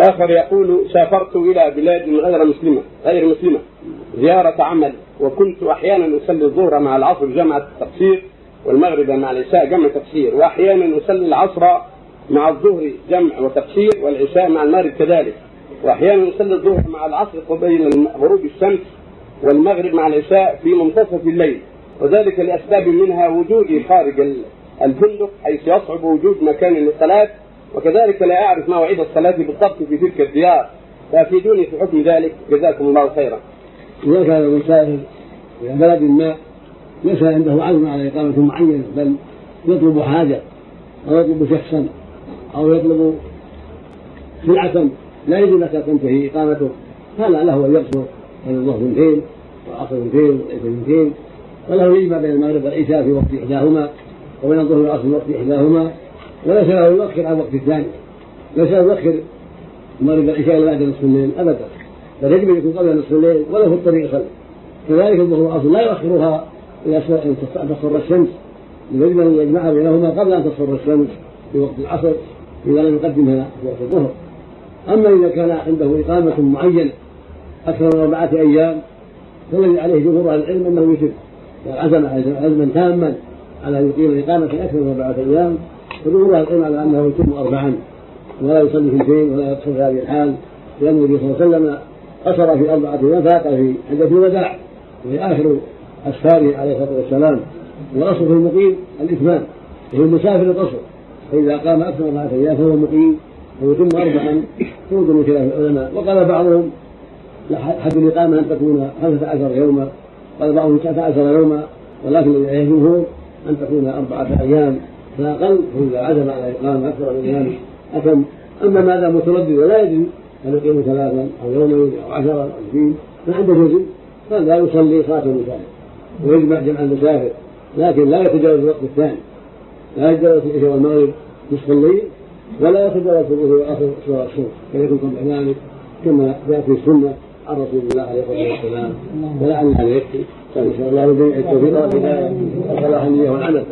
وآخر يقول سافرت إلى بلاد غير مسلمة غير مسلمة. زيارة عمل وكنت أحيانا أصلي الظهر مع العصر جمع التقصير والمغرب مع العشاء جمع تقصير وأحيانا أصلي العصر مع الظهر جمع وتقصير والعشاء مع المغرب كذلك. وأحيانا أصلي الظهر مع العصر قبيل غروب الشمس والمغرب مع العشاء في منتصف الليل. وذلك لأسباب منها وجودي خارج الفندق حيث يصعب وجود مكان للصلاة وكذلك لا أعرف مواعيد الصلاة بالضبط في تلك الديار فأفيدوني في حكم ذلك. جزاكم الله خيرا. إذا كان المسافر إلى بلد ما ليس عنده عزم على إقامة معينه بل يطلب حاجة أو يطلب شخصا أو يطلب سلعة لا يجوز لك تنتهي إقامته. فلا له ان يقصر بين الظهر اثنتين والعصر اثنتين والعشاء اثنتين وله يجمع بين المغرب والعشاء في وقت إحداهما وبين الظهر والعصر في وقت إحداهما. وليس له يؤخر عن وقت الثاني. ليس له يؤخر المغرب والعشاء إلى بعد نصف الليل ابدا. بل يجب أن يكون قبل نصف الليل ولو في الطريق يصلي كذلك الظهر والعصر لا يؤخرها إلى أن تصفر الشمس. يجب أن يجمع بينهما قبل أن تصفر الشمس في وقت العصر إذا لم يقدمها في وقت الظهر. أما إذا كان عنده إقامة معينة أكثر من أربعة أيام فالذي عليه جمهور أهل العلم أنه يتم وعزم عزما تاما على أن يقيم الإقامة أكثر من أربعة أيام فجمهور أهل العلم على أنه يتم اربعا ولا يصلي اثنتين ولا يقصر في هذه الحال لأن النبي صلى الله عليه وسلم قصر في أربعة أيام في حجه الوداع وهي آخر أسفاره عليه الصلاة والسلام والأصل في المقيم الاتمام وفي المسافر القصر فإذا قام أكثر من اربعه أيام فهو مقيم ويتم اربعا يوجد من خلاف العلماء. وقال بعضهم حد الإقامة أن تكون خمسة عشر يوما قال بعضهم تسعة عشر يوما ولكن الذي عليه أن تكون أربعة أيام. فأقل فإذا عزم على إقامة أكثر من أيام أتم أما ما دام متردد ولا يدري أن يقيم ثلاثا أو يومين أو عشرا أو عشرين فعنده جزم فلا يصلي صلاة المسافر ويجمع جمع المسافر لكن لا يتجاوز الوقت الثاني. لا يتجاوز العشاء والمغرب نصف الليل ولا يتجاوز الظهر واخر صلاه الصبح فيكون قبل ذلك كما جاء في السنة عن رسول الله عليه الصلاة والسلام. ولعل هذا يكفي. فإن شاء الله التوفيق والهدايه وصلاح النية والعمل.